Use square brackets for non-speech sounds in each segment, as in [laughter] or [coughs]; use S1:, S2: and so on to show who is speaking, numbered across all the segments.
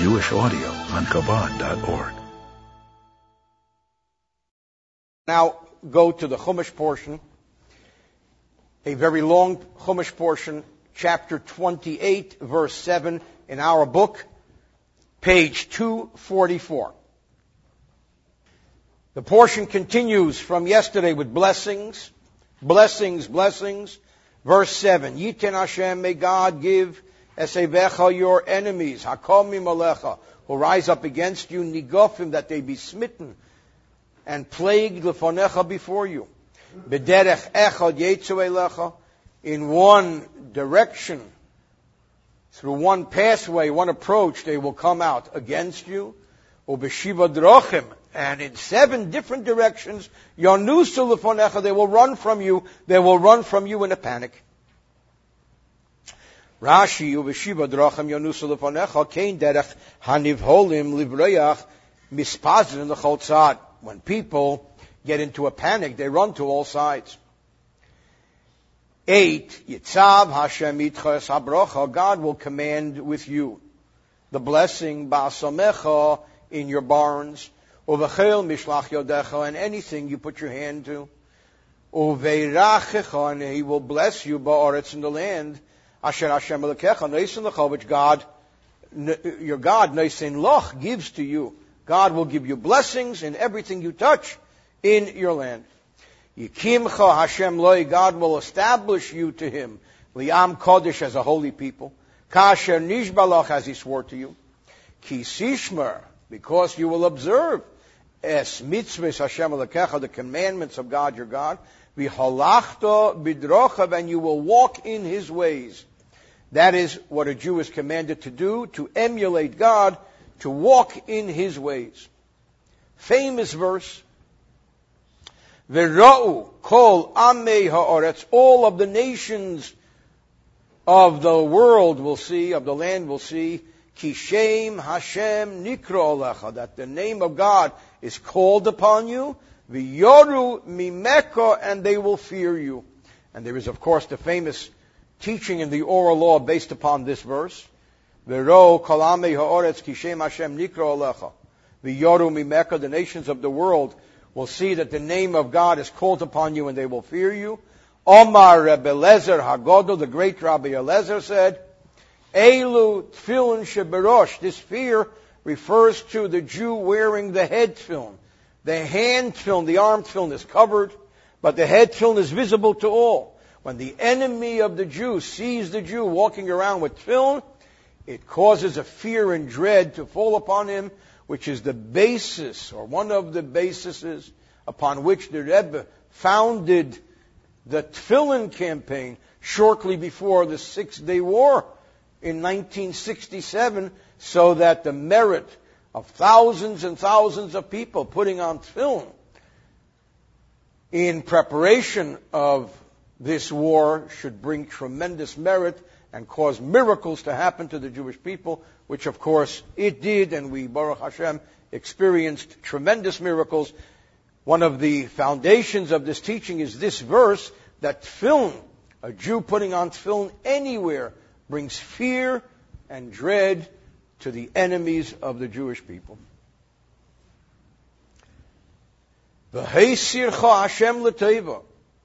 S1: Jewish audio on Chabad.org.
S2: Now go to the Chumash portion, a very long Chumash portion, chapter 28, verse 7 in our book, page 244. The portion continues from yesterday with blessings, blessings, blessings. Verse 7, Yiten Hashem, may God give Esevecha your enemies, Hakomim Alecha, who rise up against you, Nigofim, that they be smitten and plagued lefonecha before you. Bederech echad yetzu in one direction, through one pathway, one approach, they will come out against you. Ubeshiva drochim, and in seven different directions, yanusu lefonecha, they will run from you. They will run from you in a panic. Rashi ubeshiva drochim yanusu lefonecha, kein derech hanivholim livreach mispazin in the chotzad when people get into a panic, they run to all sides. Eight, Yitzav Hashem Itchas Habrocha, God will command with you the blessing Ba'asamecha in your barns, Uvechel Mishlach Yodecha, and anything you put your hand to. Uverachecha, and He will bless you Ba'aretz in the land, Asher Hashem Elekecha, Neisin Lecha, which God, your God, Neisin Loch, gives to you. God will give you blessings in everything you touch in your land. Yikimcha Hashem loy, God will establish you to him. Liam Kodesh as a holy people. Kasher Nishbalach as he swore to you. Kisishmer, because you will observe es mitzvahs Hashem Alekecha, the commandments of God your God. Vihalachta bidrochav, and you will walk in his ways. That is what a Jew is commanded to do, to emulate God to walk in his ways. Famous verse. Vera'u kol amei ha'aretz. All of the nations of the world will see, of the land will see, Kishem Hashem Nikra Alecha, that the name of God is called upon you, V'yoru Mimeka, and they will fear you. And there is, of course, the famous teaching in the oral law based upon this verse. Kalame ha'oretz kishem Hashem nikro alecha. V'yoru the nations of the world will see that the name of God is called upon you and they will fear you. Omar Rebbe Lezer Hagodo, the great Rabbi Elezer said, Elu tefillin sheberosh. This fear refers to the Jew wearing the head tefillin. The hand tefillin, the arm tefillin is covered, but the head tefillin is visible to all. When the enemy of the Jew sees the Jew walking around with tefillin, it causes a fear and dread to fall upon him, which is the basis, or one of the bases upon which the Rebbe founded the Tefillin campaign shortly before the Six Day War in 1967, so that the merit of thousands and thousands of people putting on tefillin in preparation of this war should bring tremendous merit and cause miracles to happen to the Jewish people, which of course it did, and we, Baruch Hashem, experienced tremendous miracles. One of the foundations of this teaching is this verse that tefillin, a Jew putting on tefillin anywhere, brings fear and dread to the enemies of the Jewish people.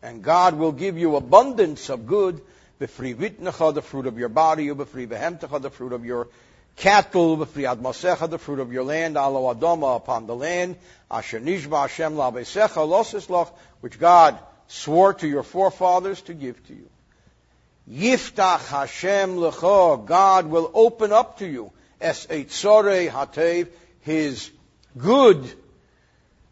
S2: And God will give you abundance of good. B'fri vitnecha, the fruit of your body, b'fri behemtecha, the fruit of your cattle, b'fri admasecha, the fruit of your land, alo adoma, upon the land, asher nishba Hashem la'besecha, losislach, which God swore to your forefathers to give to you. Yiftach Hashem lecha, God will open up to you, es eitzore hatev, His good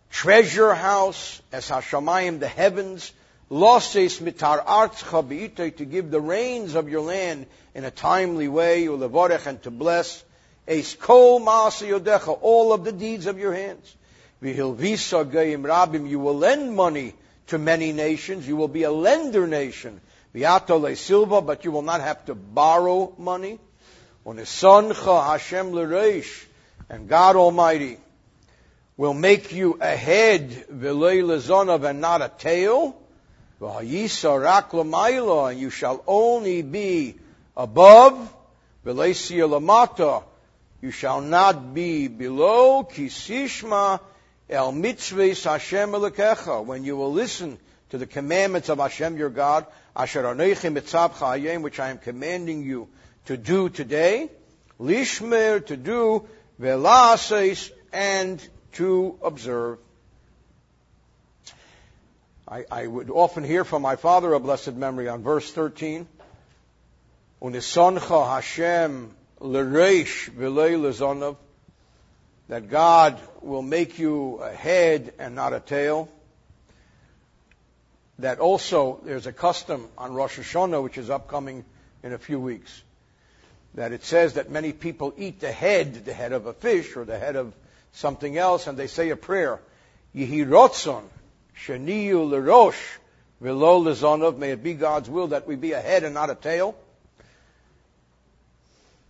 S2: treasure house, es hashamayim, the heavens, Loses mitar artzcha to give the rains of your land in a timely way, ulevorech, and to bless. Eis kol yodecha, all of the deeds of your hands. Vihilvisa geim rabim, you will lend money to many nations. You will be a lender nation. Viato le silva, but you will not have to borrow money. Onesoncha Hashem l'reish, and God Almighty will make you a head, v'lei and not a tail and you shall only be above, lamata, You shall not be below el. When you will listen to the commandments of Hashem your God, asher which I am commanding you to do today, lishmer, to do, velases, and to observe. I, I, would often hear from my father, a blessed memory, on verse 13, Unisoncha Hashem l'reish v'lei lezonov, that God will make you a head and not a tail. That also there's a custom on Rosh Hashanah, which is upcoming in a few weeks, that it says that many people eat the head, the head of a fish or the head of something else, and they say a prayer. Yehi rotzon, sheniyu lerosh, velo lezonov. May it be God's will that we be a head and not a tail.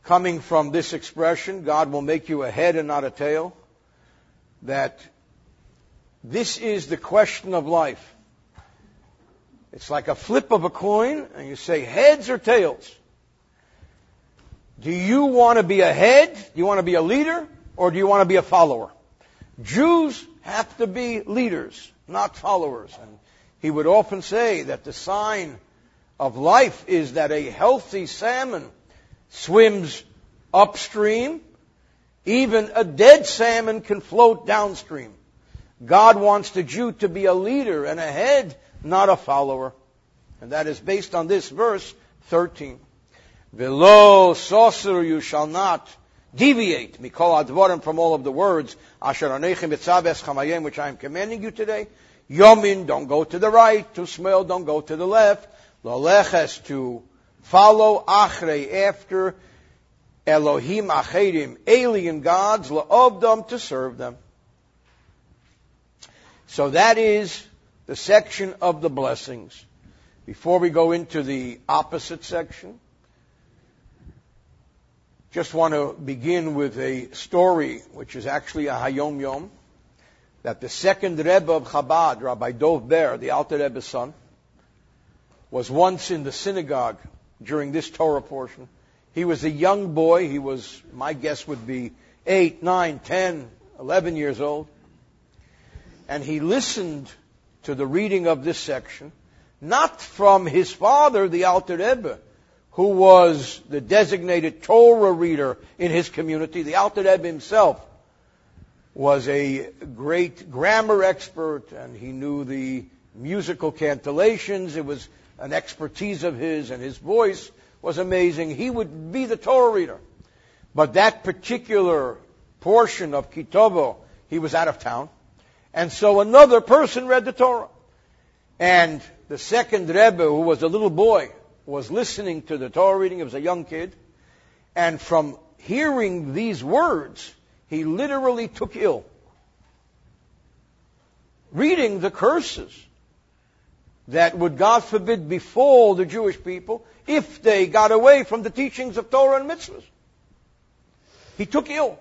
S2: Coming from this expression, God will make you a head and not a tail. That this is the question of life. It's like a flip of a coin, and you say heads or tails. Do you want to be a head? Do you want to be a leader? Or do you want to be a follower? Jews have to be leaders, not followers. And he would often say that the sign of life is that a healthy salmon swims upstream. Even a dead salmon can float downstream. God wants the Jew to be a leader and a head, not a follower. And that is based on this verse 13. Velo sorcerer you shall not deviate mikol advarim from all of the words asher anechem chamayim which I am commanding you today. Yomin, don't go to the right. To smell, don't go to the left. Loleches, to follow achre after Elohim acherim, alien gods, la'ovdom, to serve them. So that is the section of the blessings. Before we go into the opposite section, just want to begin with a story, which is actually a Hayom Yom, that the second Rebbe of Chabad, Rabbi Dov Ber, the Alter Rebbe's son, was once in the synagogue during this Torah portion. He was a young boy. He was, my guess would be eight, nine, ten, eleven years old. And he listened to the reading of this section, not from his father, the Alter Rebbe, who was the designated Torah reader in his community. The Alter Rebbe himself was a great grammar expert and he knew the musical cantillations. It was an expertise of his and his voice was amazing. He would be the Torah reader. But that particular portion of Ki Tavo, he was out of town. And so another person read the Torah. And the second Rebbe, who was a little boy, was listening to the Torah reading. He was a young kid. And from hearing these words, he literally took ill. Reading the curses that would, God forbid, befall the Jewish people if they got away from the teachings of Torah and mitzvahs. He took ill.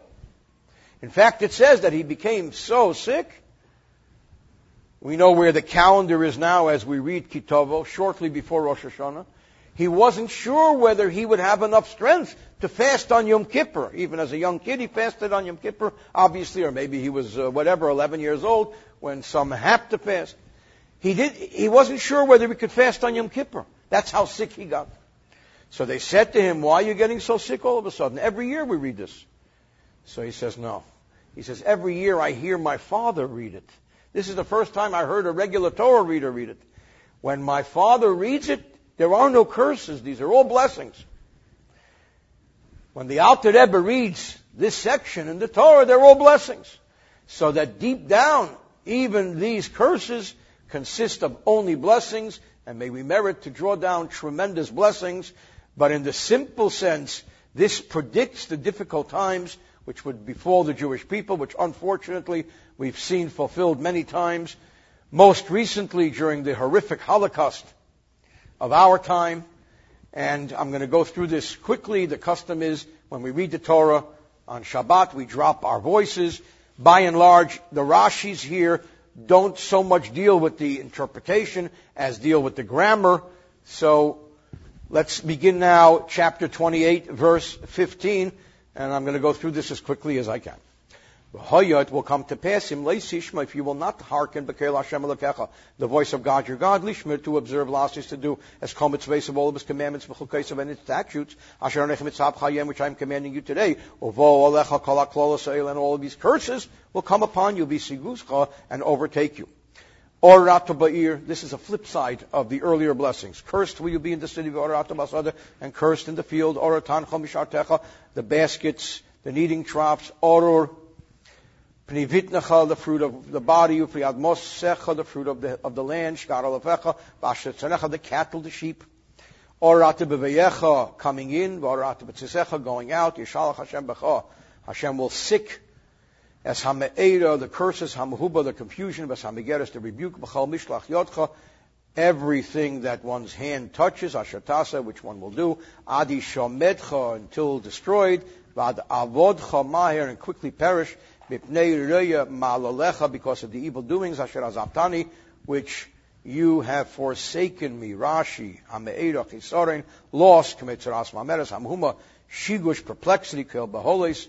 S2: In fact, it says that he became so sick. We know where the calendar is now as we read Ki Tavo, shortly before Rosh Hashanah. He wasn't sure whether he would have enough strength to fast on Yom Kippur. Even as a young kid, he fasted on Yom Kippur, obviously, or maybe he was, uh, whatever, 11 years old when some had to fast. He did, he wasn't sure whether he could fast on Yom Kippur. That's how sick he got. So they said to him, why are you getting so sick all of a sudden? Every year we read this. So he says, no. He says, every year I hear my father read it. This is the first time I heard a regular Torah reader read it. When my father reads it, there are no curses. These are all blessings. When the Alter Rebbe reads this section in the Torah, they're all blessings. So that deep down, even these curses consist of only blessings, and may we merit to draw down tremendous blessings. But in the simple sense, this predicts the difficult times which would befall the Jewish people, which unfortunately we've seen fulfilled many times. Most recently during the horrific Holocaust of our time. And I'm going to go through this quickly. The custom is when we read the Torah on Shabbat, we drop our voices. By and large, the Rashis here don't so much deal with the interpretation as deal with the grammar. So let's begin now, chapter 28, verse 15. And I'm going to go through this as quickly as I can. It will come to pass him if you will not hearken the voice of God your God lishmir to observe lasis to do as come its of all of his commandments of and its statutes which I am commanding you today and all of these curses will come upon you be siguscha and overtake you. Orata ba'ir, this is a flip side of the earlier blessings. Cursed will you be in the city of Orata and cursed in the field. Oratan mishartecha, the baskets, the kneading troughs. Oror The fruit of the body, Upriad Mosecha, the fruit of the, of the land, Shkar Alefecha, Bashetzanecha, the cattle, the sheep, Orata Beveyecha, coming in, Orata Betzisecha, going out, Yishalach Hashem Hashem will sick, as Hame'eda, the curses, Hamahuba, the confusion, Bas Hamegeres, the rebuke, Bechal Mishlach Yotcha, everything that one's hand touches, Ashatasa, which one will do, Adi Shomedcha, until destroyed, Vad Avodcha Mahir, and quickly perish, because of the evil doings, asher azabtani, which you have forsaken me. Rashi, ame'era chisorin, lost, kmetzeras mameres, hamhuma, shigush, perplexity, kel beholis.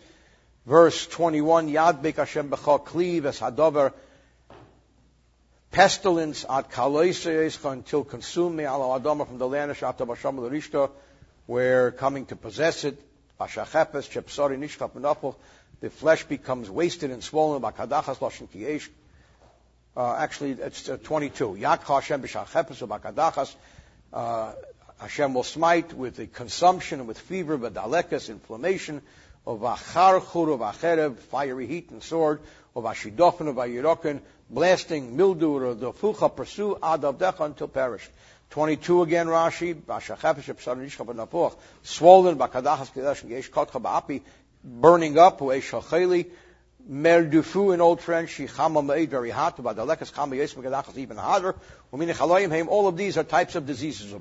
S2: Verse 21, yad bek Hashem b'cha kliv es hadover, pestilence at kaloiseyescha until consume me ala adama from the land of Shata Basham Rishta, where coming to possess it, Bashachepes, Chepsori, Nishkap, Menapel, the flesh becomes wasted and swollen. Uh, actually, it's uh, 22. Yak Hashem. Uh, Hashem will smite with the consumption, and with fever, b'dalekas, inflammation, of acharchur, of acherev, fiery heat and sword, of ashidofen, of ayiroken, blasting, mildew, the fucha, pursue ad avdecha until perished. 22 again, Rashi, swollen, burning up, Ueshacheli, Merdufu in Old French, Shichama Meid, very hot, Badalekas Chama Yes Megadachas, even hotter. All of these are types of diseases.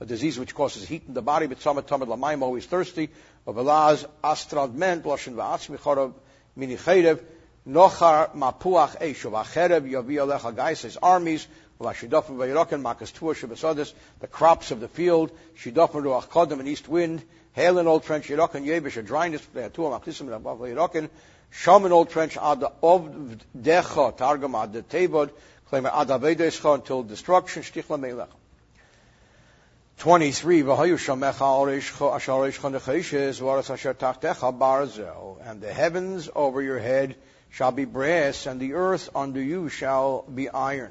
S2: A disease which causes heat in the body, but some Tamid Lamaim, always thirsty, of Elaz, Astrad Men, Bloshin Va'atzmi Nochar Mapuach Eish, of Acherev, Yavi Alecha Gais, his armies, Shidofim Vayirokin, Makas Tuah Shabasodis, the crops of the field, Shidofim Ruach Kodem, an east wind, Old Yerokin, Yerokin, in Old Ad of Decha, Targum, Ad Tebod, claim Ad Avedescha until destruction, Melech. 23, V'hayu shamecha asher oreishcha necheshes, v'aras asher tachtecha barzel, and the heavens over your head shall be brass, and the earth under you shall be iron.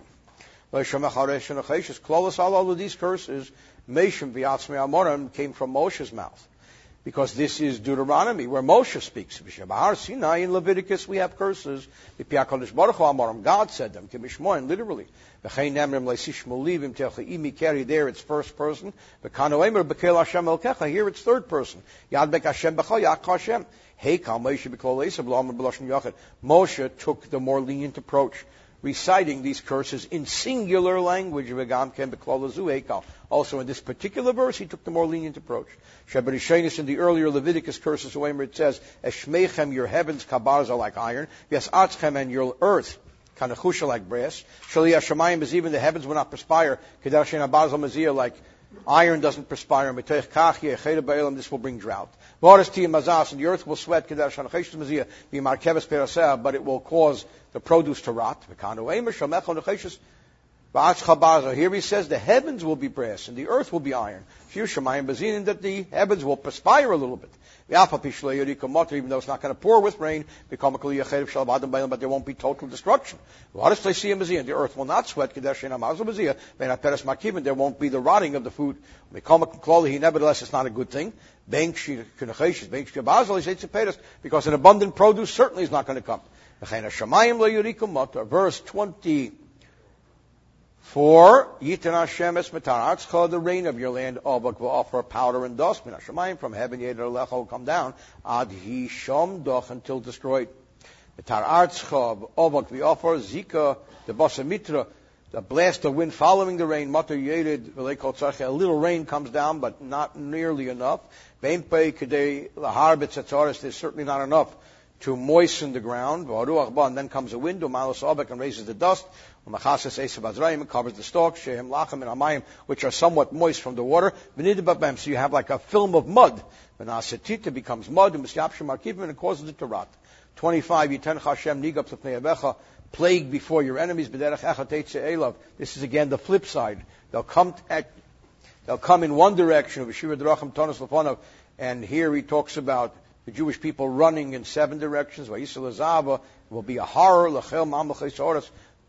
S2: All of these curses, Meshim came from Moshe's mouth because this is Deuteronomy, where Moshe speaks. Bahar Sinai in Leviticus we have curses. God said them, literally. carry there it's first person. Here it's third person. Moshe took the more lenient approach reciting these curses in singular language. Also, in this particular verse, he took the more lenient approach. Sheberishenis in the earlier Leviticus curses, where it says, Eshmechem, your heavens, kabars are like iron. Yes, atzchem, and your earth, kanachusha like brass. Shaliyah shemayim is even the heavens will not perspire. Abazal mazir like iron doesn't perspire. This will bring drought. And the earth will sweat, but it will cause the produce to rot. Here he says the heavens will be brass and the earth will be iron. That the heavens will perspire a little bit. Even though it's not going to pour with rain, but there won't be total destruction. The earth will not sweat. There won't be the rotting of the food. Nevertheless, it's not a good thing. Because an abundant produce certainly is not going to come. Verse 20. For Yitan Hashem es metaratzcha, the rain of your land, Obak offer powder and dust, min Hashemayim, from heaven Yeder Lecha will come down, ad hi shom doch, until destroyed. Metaratzcha, Obak will offer Zika, the Basamitra, the blast of wind following the rain, Matar Yedid, a little rain comes down, but not nearly enough. Beimpe Kedei Lahar Betzatzaris, there's certainly not enough to moisten the ground. And then comes a wind, and raises the dust. And covers the stalks, lachem and amayim, which are somewhat moist from the water. So you have like a film of mud. Venasatita becomes mud, and it causes it to rot. 25, Yiten Hashem nigab plague before your enemies. This is again the flip side. They'll come at, they'll come in one direction. And here he talks about the Jewish people running in seven directions. will be a horror.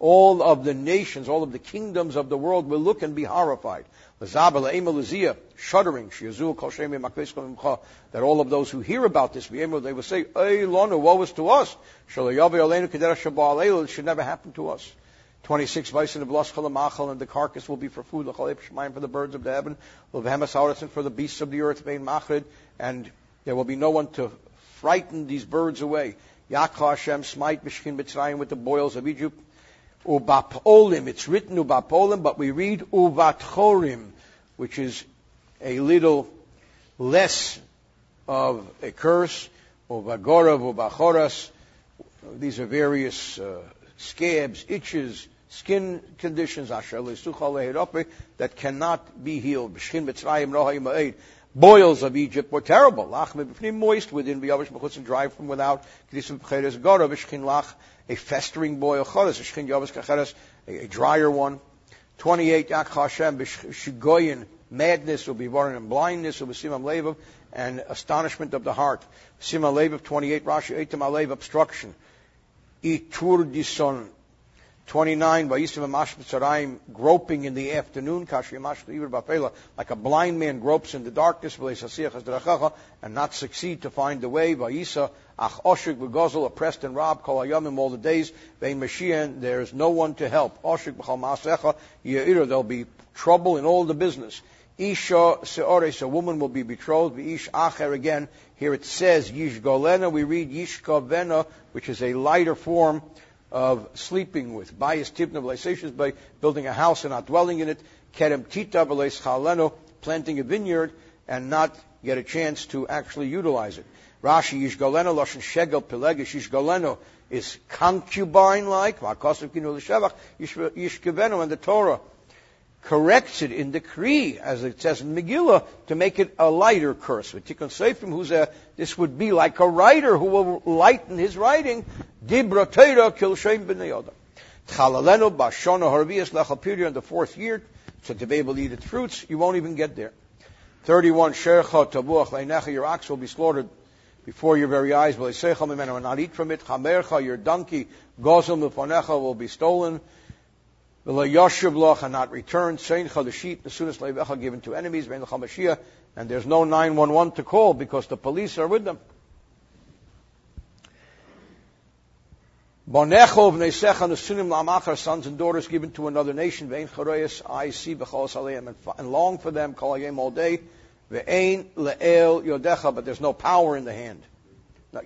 S2: All of the nations, all of the kingdoms of the world will look and be horrified. Shuddering, that all of those who hear about this, they will say, woe is to us. It should never happen to us. 26 bison of machal, and the carcass will be for food, for the birds of the heaven, for the beasts of the earth, and there will be no one to frighten these birds away. Yakha Hashem smite Mishkin Mitzrayim with the boils of Egypt. Ubapolim, it's written Ubapolim, but we read Uvatchorim, which is a little less of a curse. Uvagorav, Ubachoras. These are various uh, scabs, itches, skin conditions, that cannot be healed boils of Egypt were terrible. Lach moist within, v'yavish mechutz and dry from without. Kedisim b'cheres gora v'shchin lach, a festering boil chodes, v'shchin yavish kacheres, a drier one. 28, Yak Hashem b'shigoyin, madness will be born in blindness will be simam levav, and astonishment of the heart. Simam levav, 28, Rashi, etam alev, obstruction. Itur dison, 29, groping in the afternoon, like a blind man gropes in the darkness, and not succeed to find the way. Oppressed and robbed, all the days. There is no one to help. There'll be trouble in all the business. Isha seores, a woman will be betrothed. Ish acher again. Here it says yish golena. We read yish which is a lighter form of sleeping with. Bias tibna by building a house and not dwelling in it. Kerem tita chaleno, planting a vineyard and not get a chance to actually utilize it. Rashi yishgaleno loshen shegel pelegish yishgaleno is concubine-like. Yishkevenu and the Torah corrects it in decree, as it says in Megillah, to make it a lighter curse. With Tikkun Seifim, who's a, this would be like a writer who will lighten his writing. Dibra Teira Kilshem B'nei Yoda. Chalalenu Bashona Harvias Lechapiri in the fourth year, so to be able to eat its fruits, you won't even get there. 31, Shercha Tabuach Leinecha, your ox will be slaughtered before your very eyes. Will not eat from it. Chamercha, your donkey, Gozim Lefonecha will be stolen. V'lo yashuv loch and not return. Seincha the sheep, the soonest leivecha given to enemies. Vein l'chamashia, and there's no 911 to call because the police are with them. Bonecho v'neisecha nesunim la'amachar, sons and daughters given to another nation. Vein charoyas, I see b'chol aleim, and long for them, kol all day. Le'el yodecha, but there's no power in the hand.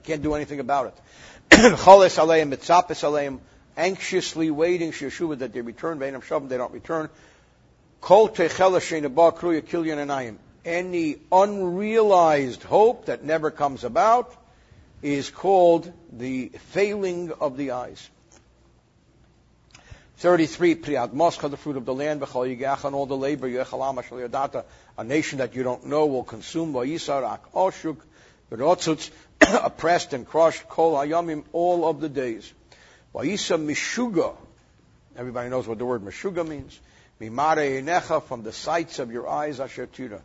S2: Can't do anything about it. [coughs] Aleim, anxiously waiting Yeshua that they return. They don't return. Any unrealized hope that never comes about is called the failing of the eyes. 33, Priad Moscha, the fruit of the land, and all the labor, a nation that you don't know will consume, [coughs] oppressed and crushed, all of the days. Vayisa mishuga. Everybody knows what the word mishuga means. Mimare enecha from the sights of your eyes, asher tira.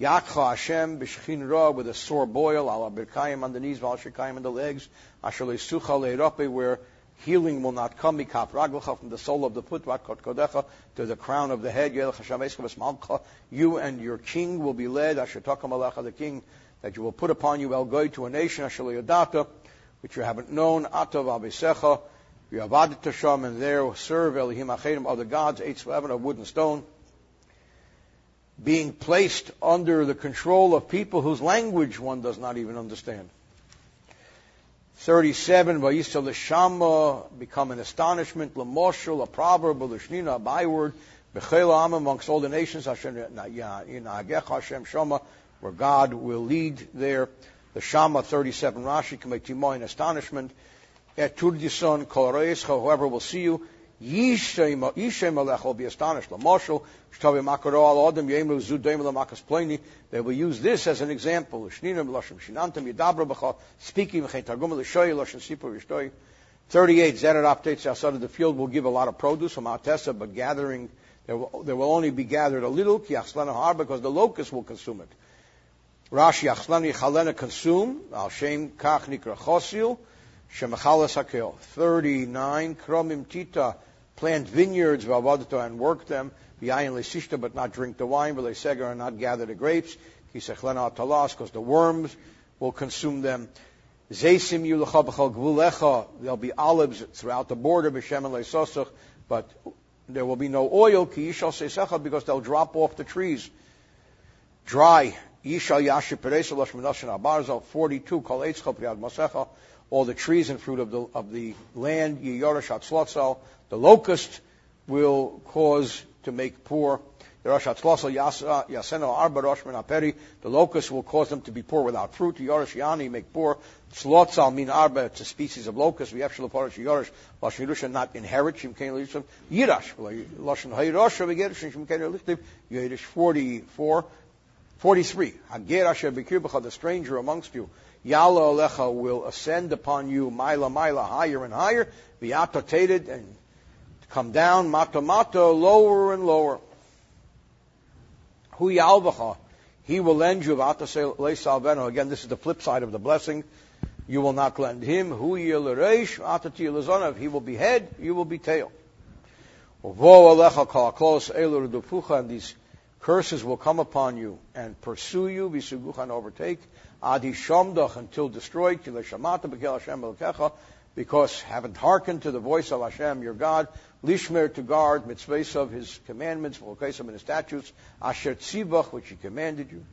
S2: Yakcha Hashem b'shchin ra with a sore boil, ala birkayim on the knees, val shekayim on the legs, asher leisucha leirape where healing will not come, mikap raglcha from the sole of the foot, vakot kodecha to the crown of the head, yelech Hashem you and your king will be led, asher takam alecha, the king that you will put upon you, el goy to a nation, asher leodata, which you haven't known, Atav Abisecha, Yavad Tasham, and there serve Elohim Achedim, other gods, eight seven of wood and stone, being placed under the control of people whose language one does not even understand. 37, Vayisa L'Shama, become an astonishment, L'Moshel, a proverb, L'Shnina, a byword, B'chel Am, amongst all the nations, Hashem, Hashem Shama, where God will lead there. The Shama 37 Rashi Timo in astonishment. Et Turdison Kol whoever will see you, Yishem Alech will be astonished. Lamoshel, Shtavi Makaro Al Odom Yemru Zudaim Lamakas Pliny. They will use this as an example. Shninim Lashim Shinantam Yadabra B'cha, speaking V'chein Targum L'shoy Lashim Sipur Yishtoy. 38, Zerat updates outside of the field will give a lot of produce from Tessa, but gathering, there will, there will only be gathered a little, Ki Har, because the locust will consume it. Rashi Achlani Chalena consume, Al Shem Kach Nikra Chosil, Shemachalas Hakel. 39, Kromim Tita, plant vineyards, Vavadato, and work them, V'yayin Lesishta, but not drink the wine, V'lesegar, and not gather the grapes, Ki Sechlena Talas, because the worms will consume them. Zaysim Yulecha Gvulecha, there'll be olives throughout the border, B'Shem and but there will be no oil, Ki Yishal Seisecha, because they'll drop off the trees. Dry, Yishal Yashir Peresa Losh Abarzo, 42, Kol Eitzcha Priad Masecha, all the trees and fruit of the, of the land, Yiyorish Atzlotzal, the locust will cause to make poor. Uh, Roshmanapedi. The locust will cause them to be poor without fruit. Yorish Yani make poor. Slotzal mean arba, it's a species of locust. We have shalaparish yorish. Lashon Yerusha not inherit. Shim kain. Yirash. Lashon hayrosha v'gerish. Shim kain. Yirish 44. 43. Hager asher the stranger amongst you. Yala alecha will ascend upon you, mila mila, higher and higher, be atotated and come down, mata mata, lower and lower. Hu yalvacha, he will lend you, salveno. Again, this is the flip side of the blessing. You will not lend him. Hu yilareish, atati lazonav. He will be head, you will be tail. Vo alecha klos elur dufucha, and these curses will come upon you and pursue you, visuguchan overtake, adi shamdach until destroyed, kileshamata bekel Hashem because haven't hearkened to the voice of Hashem, your God, lishmer to guard mitzvahs of His commandments, volkesim in His statutes, asher tzivach, which He commanded you.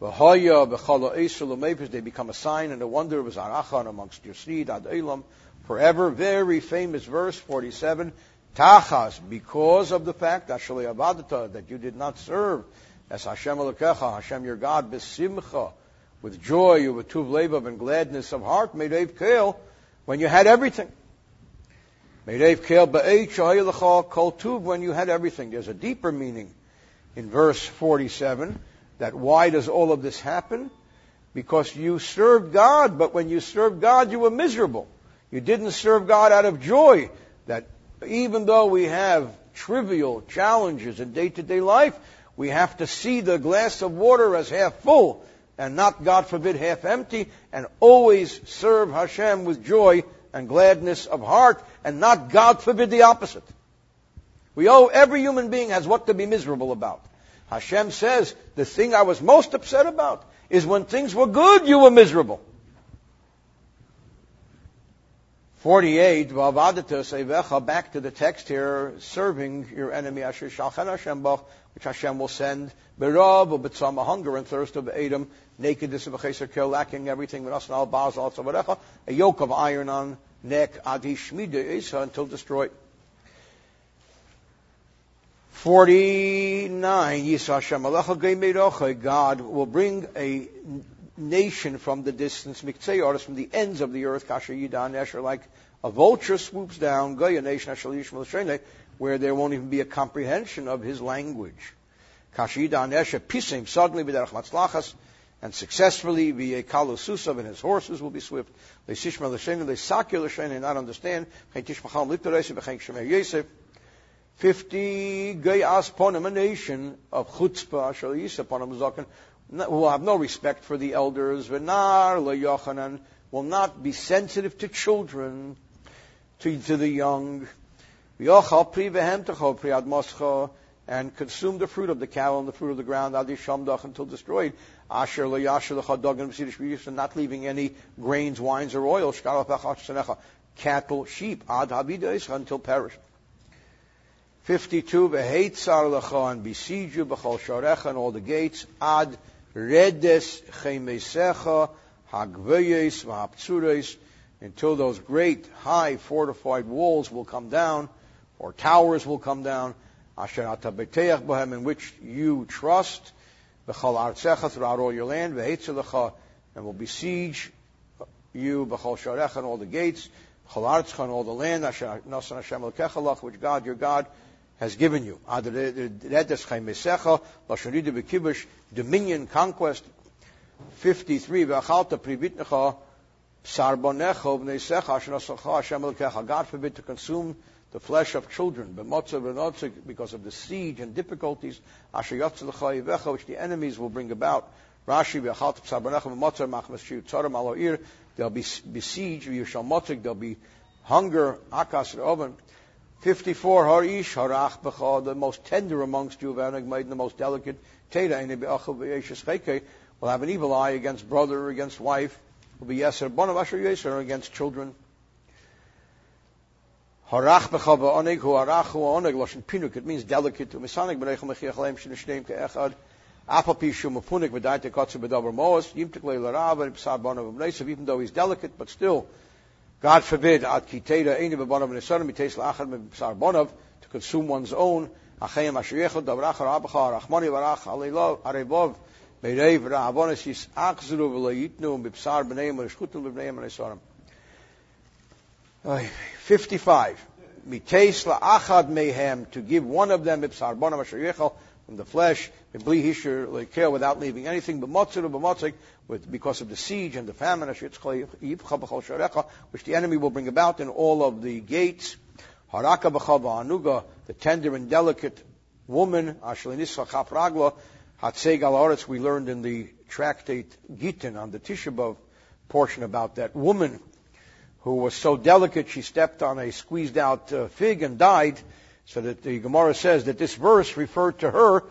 S2: V'haya b'chala esul they become a sign and a wonder of Zarachan amongst your seed, ad elam, forever. Very famous verse, 47. Tachas, because of the fact that you did not serve as Hashem Elokecha, Hashem your God, besimcha, with joy, you with tuv levav and gladness of heart, Medev Kael, when you had everything. Medev Kael ba'eit shahayelacha kol tuv, when you had everything. There's a deeper meaning in verse 47 that why does all of this happen? Because you served God, but when you served God, you were miserable. You didn't serve God out of joy that even though we have trivial challenges in day to day life, we have to see the glass of water as half full and not, God forbid, half empty and always serve Hashem with joy and gladness of heart and not, God forbid, the opposite. We owe, every human being has what to be miserable about. Hashem says, the thing I was most upset about is when things were good, you were miserable. 48, back to the text here, serving your enemy, which Hashem will send, hunger and thirst of Adam, nakedness of a kill, lacking everything, a yoke of iron on neck, Adi until destroyed. 49, Yisra Hashem, God will bring a nation from the distance, Miktsei from the ends of the earth, Kasher Yidan Esher, like a vulture swoops down, Goya nation, where there won't even be a comprehension of his language. Kasher Yidan Esher, Pisim, suddenly, B'derach Matzlachas, and successfully, via Kalususav and his horses will be swift. They Sishma L'Shem, they Sakya L'Shem, and not understand. Chen Tishmacham Liktoresi, V'chen Shemer Yosef. 50 Gayas Ponim, a nation of Chutzpah, Asher Yisah Ponim Zokan, will have no respect for the elders, Venar Yochanan will not be sensitive to children, to, to the young, and consume the fruit of the cattle and the fruit of the ground, adi shamdach until destroyed. Asher leyasher lechadog and not leaving any grains, wines, or oil. Cattle, sheep, ad habidas until perished. 52, V'heitzar lecha, and besiege you, b'chol sharecha, and all the gates, ad redes chemesecha, hagveyes, v'haptsures, until those great, high, fortified walls will come down, or towers will come down, asher atabeteach bohem, in which you trust, b'chol artzecha, throughout all your land, v'heitzar and will besiege you, B'chol Sharecha, and all the gates, B'chol Artzcha, and all the land, Asher Nasan Hashem which God, your God, has given you. Uh, Dominion, conquest. 53. God forbid to consume the flesh of children, because of the siege and difficulties, which the enemies will bring about. Rashi, they'll be besieged, there'll be hunger, akas oven. 54, Harish, Harach Becha, the most tender amongst you, the most delicate. Teda, will have an evil eye against brother, against wife, will be Yeser, Bonavasher Yeser, against children. Harach Becha Ba'onig, Hu Harach Hu Oneg, Loshen Pinuk, it means delicate, to Misanik Berechel Mechiach Leim Shinishneim Ke'echad, and Bonav even though he's delicate, but still, God forbid, at kiteda any b'bonav mites bonav to consume one's own. Achayim asher yechod davrach harabacha rachmani varach alilov arebov meirev ra'avonis yis achzuru v'layitnu b'psar b'neim v'neshchutim b'neim v'nesarim. 55. Mites la'achad mehem to give one of them b'psar bonav asher from the flesh, without leaving anything, with, because of the siege and the famine, which the enemy will bring about in all of the gates. the tender and delicate woman, we learned in the tractate Gittin on the Tisha portion about that woman who was so delicate she stepped on a squeezed out uh, fig and died. So that the Gemara says that this verse referred to her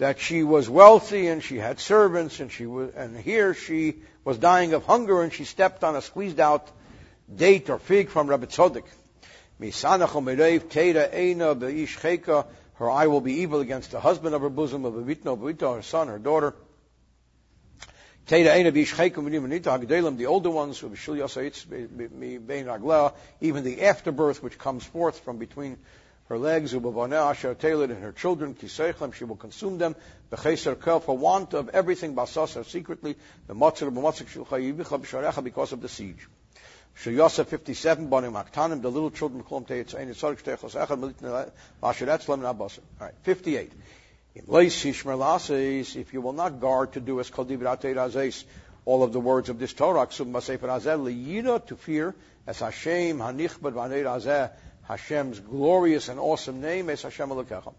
S2: that she was wealthy and she had servants and she was, and here she was dying of hunger and she stepped on a squeezed out date or fig from Rabbi Tzodek. Her eye will be evil against the husband of her bosom, of her son, her daughter. The older ones, even the afterbirth which comes forth from between her legs, ubavaneh asher tailored and her children, kisechem, she will consume them, becheser kel, for want of everything, basasar, secretly, the motzir, b'motzir, shilcha, b'sharecha, because of the siege. Shel 57, Banim Aktanim, the little children, Klom Teit Zayin, Yitzhak Shtechos Echad, Melitin Lasher Etzlem, Nabasar. All right, 58. If you will not guard to do as Kol Razes, all of the words of this Torah, Ksum Basefer Azeh, to fear, as Hashem, Hanichbad Vanei Razeh, Hashem's glorious and awesome name is Hashem Elokecha.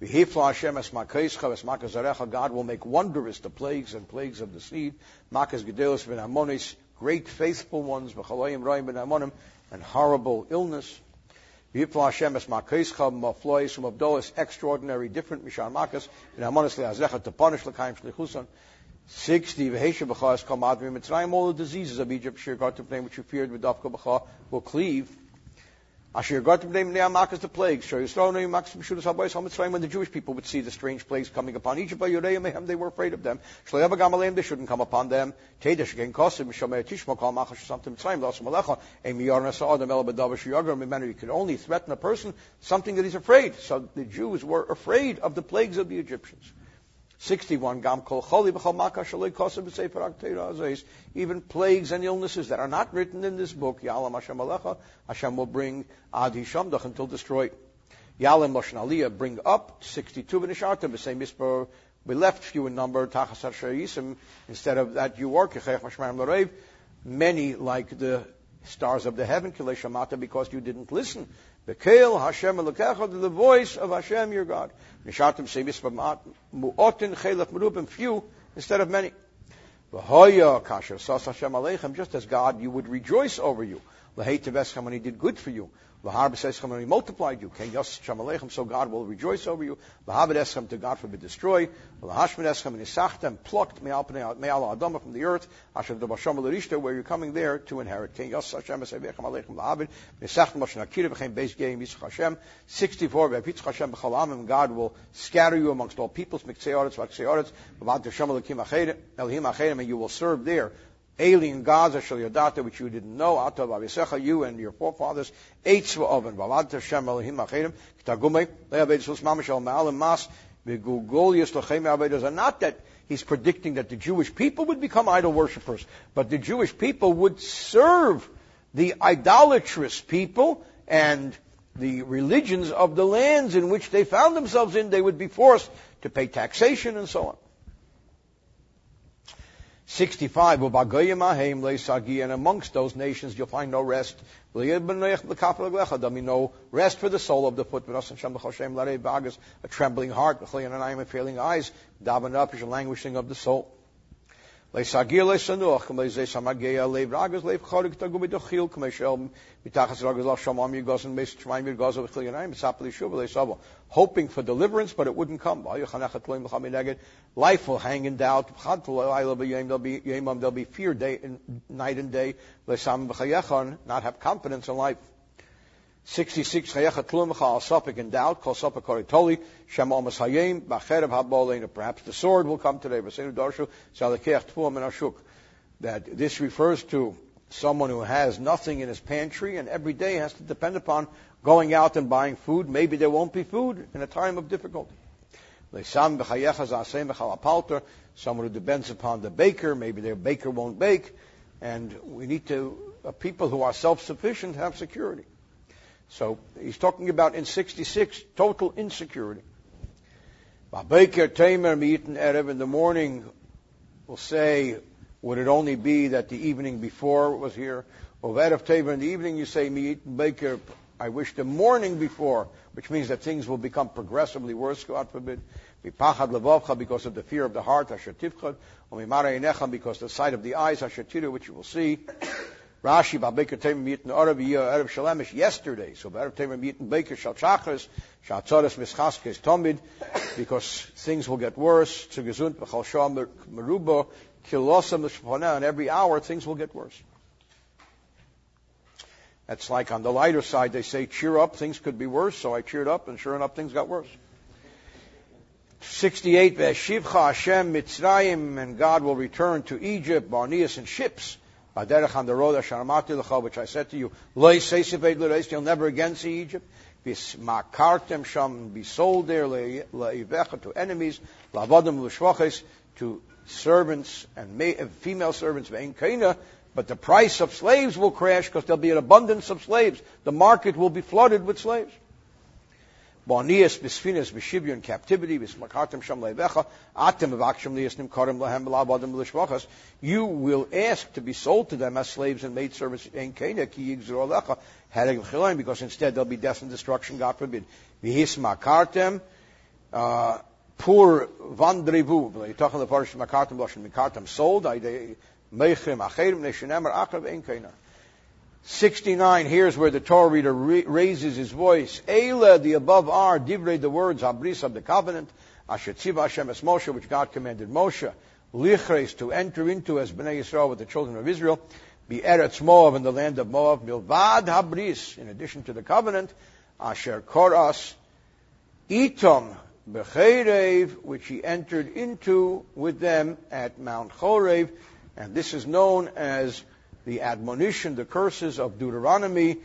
S2: V'hifla Hashem es makeischa es makazarecha. God will make wondrous the plagues and plagues of the seed. Makas gedelos ben great faithful ones, v'chalayim rayim ben and horrible illness. V'hifla Hashem es makeischa maflois umavdolis, extraordinary, different mishan makas, ben amonis to punish l'kaim shlichusan. 60, v'hesha b'cha es kol madri mitzrayim, all the diseases of Egypt, shir God to which you feared with dafka will cleave. Asher Gartim Makas the plagues. When the Jewish people would see the strange plagues coming upon Egypt, by Yureim, they were afraid of them. They shouldn't come upon them. You can only threaten a person something that he's afraid. So the Jews were afraid of the plagues of the Egyptians. 61, Gam Kol Choli Even plagues and illnesses that are not written in this book, Yalam Hashem Alecha, Hashem will bring Ad Hishamdach until destroyed. Yalam Lashon Aliyah, bring up, 62 B'nisharta, B'sei Mispar, we left few in number, Tachas Shayisim, instead of that you are, Kechech Mashmarim Larev, many like the stars of the heaven, Kilei because you didn't listen. Bekel Hashem Elokecha, the voice of Hashem your God. Nishatim Sevis Mu'otin Chelach Merubim, few instead of many. V'hoya kasher sas Hashem Aleichem, just as God, you would rejoice over you. Lahei Teveschem when He did good for you. L'har b'seschem when He multiplied you. Ken yos Hashem so God will rejoice over you. L'habed eschem to God forbid destroy. L'hashmed eschem and Isachtem, plucked me'al adama from the earth. Asher d'basham l'rishta, where you're coming there to inherit. Ken yos Hashem esevechem Aleichem l'habed. Nisachtem Moshe Akira v'chem beis geim Hashem. 64, v'apitzch Hashem b'chalamim, God will scatter you amongst all peoples, mikseyoretz, v'akseyoretz, v'vad Hashem Elohim acherim, and you will serve there alien gods, Ashal Yadata, which you didn't know, Atav Avisecha, you and your forefathers, Eitz Oven, Vavad Hashem Elohim Acherim, Ktagume, Le'aved Sus Mamash Al Ma'alim Mas, Vigugol Yislachem Avedas, and not that he's predicting that the Jewish people would become idol worshippers, but the Jewish people would serve the idolatrous people and the religions of the lands in which they found themselves in, they would be forced to pay taxation and so on. 65, and amongst those nations you'll find no rest. There'll be no rest for the soul of the foot, a trembling heart, a failing eyes, languishing of the soul. להיסגיר לסנוח, כמו זה שמגיע לב רגז, לב חורק תגו בדחיל, כמו של מתחת רגז לא שמם ירגוזן, מס שמיים ירגוזו וכלי עיניים, מספר לישוב ולסבו. Hoping for deliverance, but it wouldn't come. Life will hang in doubt. There'll be, there'll be fear day, night and day. Not have confidence in life. 66 Chayecha Tlumcha al Safek in doubt, Kol Safek Koritoli, Shem Omas Hayim, Bacherev Habolin, perhaps the sword will come today, Vasenu Darshu, Salakech Tfuam and Ashuk. That this refers to someone who has nothing in his pantry and every day has to depend upon going out and buying food. Maybe there won't be food in a time of difficulty. Someone who depends upon the baker, maybe their baker won't bake, and we need to, uh, people who are self-sufficient have security. So he's talking about in 66, total insecurity. Baker Tamer Meetin Erev in the morning will say, would it only be that the evening before was here? Or Erev Tamer in the evening you say Meetin Baker, I wish the morning before, which means that things will become progressively worse, God forbid. Because of the fear of the heart, asher or mimara because the sight of the eyes, asher which you will see. Rashi, Babekar Temer Mitin Arav Erev Shalemish yesterday. So Erev Temer Mitin Baker Shal Shachris, Shatzaras Mischaskes Tomid, because things will get worse. To B'chal Shom Meruba, Kilosam L'Shpona, and every hour things will get worse. That's like on the lighter side, they say, cheer up, things could be worse, so I cheered up, and sure enough, things got worse. 68, Veshivcha Hashem Mitzrayim, and God will return to Egypt, Barnias and ships. Baderech on the road Asharamati Lecha, which I said to you, Lo you'll never again see Egypt. Makartem sham, be sold there, leivecha, to enemies, lavadim l'shvaches, to servants and uh, female servants, ve'in kaina, but the price of slaves will crash because there'll be an abundance of slaves. The market will be flooded with slaves. Bisfinas in captivity b'smakartim sham leivecha atem avaksham liyasnim karim lahem b'lavadim l'shvachas. You will ask to be sold to them as slaves and maidservants in Kenya ki because instead there'll be death and destruction. God forbid. V'his makartem uh, poor vandrivu. Talking the parish makartem lashon makartem sold. Meichrim acherim ein Kenya. 69, here's where the Torah reader raises his voice. Eila, the above are, divrei, the words, abris of the covenant, asher tziva Hashem es Moshe, which God commanded Moshe, lichres, to enter into as Bnei Yisrael with the children of Israel, be Eretz Moab in the land of Moab, milvad habris, in addition to the covenant, asher koras, itom, becherev, which he entered into with them at Mount Chorev, and this is known as the admonition, the curses of Deuteronomy,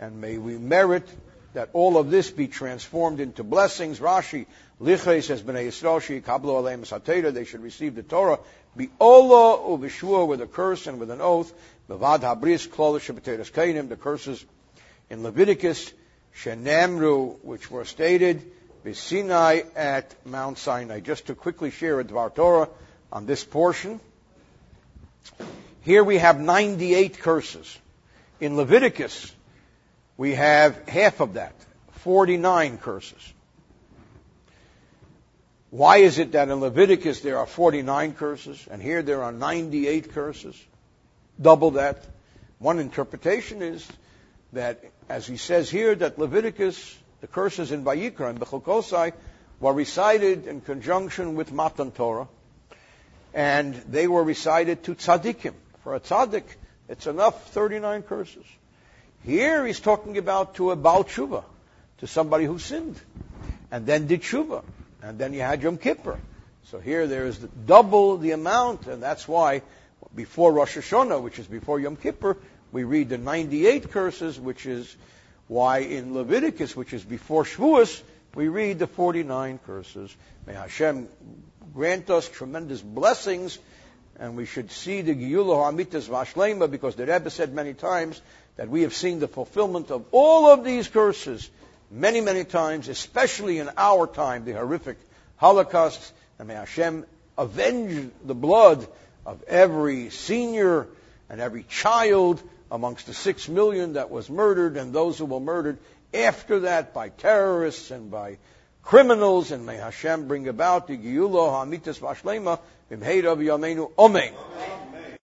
S2: and may we merit that all of this be transformed into blessings. Rashi, Lichay says, B'nai Yisrael, Kablo Aleim they should receive the Torah, be Ola Uvishua with a curse and with an oath, Bevad Habris, Klolish Shabbateres Kainim, the curses in Leviticus, Shenemru, which were stated, Sinai at Mount Sinai. Just to quickly share a Dvar Torah on this portion. Here we have 98 curses. In Leviticus, we have half of that, 49 curses. Why is it that in Leviticus there are 49 curses and here there are 98 curses? Double that. One interpretation is that, as he says here, that Leviticus, the curses in Vayikra and Bechokosai, were recited in conjunction with Matan Torah, and they were recited to tzaddikim, for a tzaddik, it's enough 39 curses. Here he's talking about to a Baal Tshuva, to somebody who sinned, and then did Tshuva, and then you had Yom Kippur. So here there is double the amount, and that's why before Rosh Hashanah, which is before Yom Kippur, we read the 98 curses, which is why in Leviticus, which is before Shavuos, we read the 49 curses. May Hashem grant us tremendous blessings, and we should see the Geulah Hamitas Vashlema, because the Rebbe said many times that we have seen the fulfillment of all of these curses many, many times, especially in our time, the horrific Holocaust, and may Hashem avenge the blood of every senior and every child amongst the six million that was murdered and those who were murdered after that by terrorists and by criminals, and may Hashem bring about the Geulah Hamitas Vashlema Bimheirav Yameinu Omein.